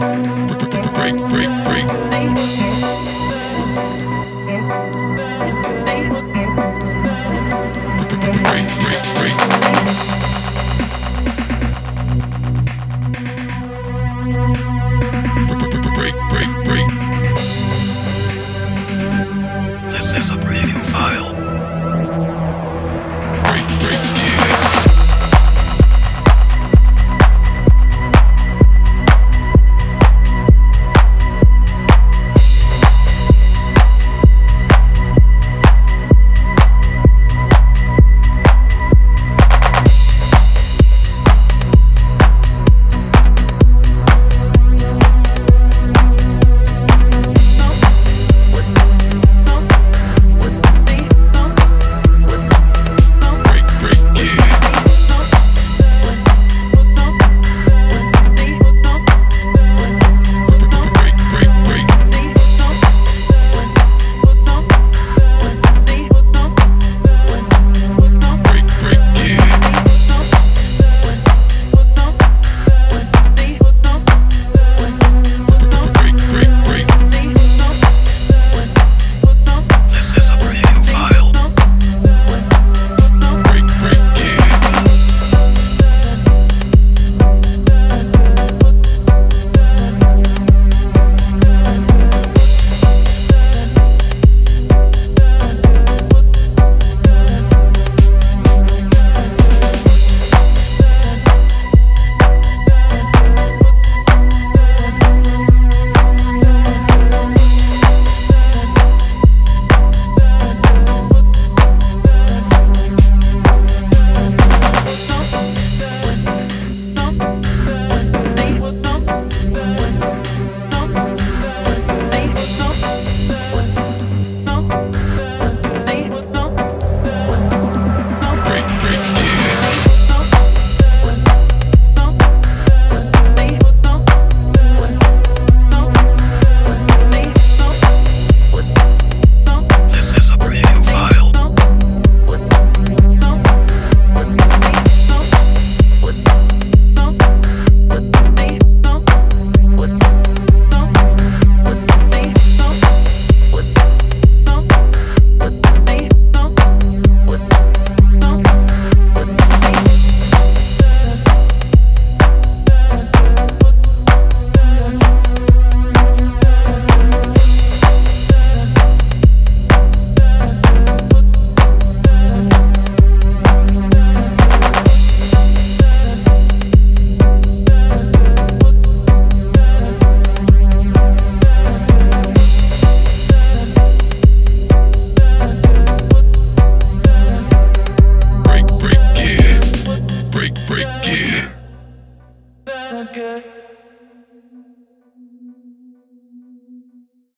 break, break.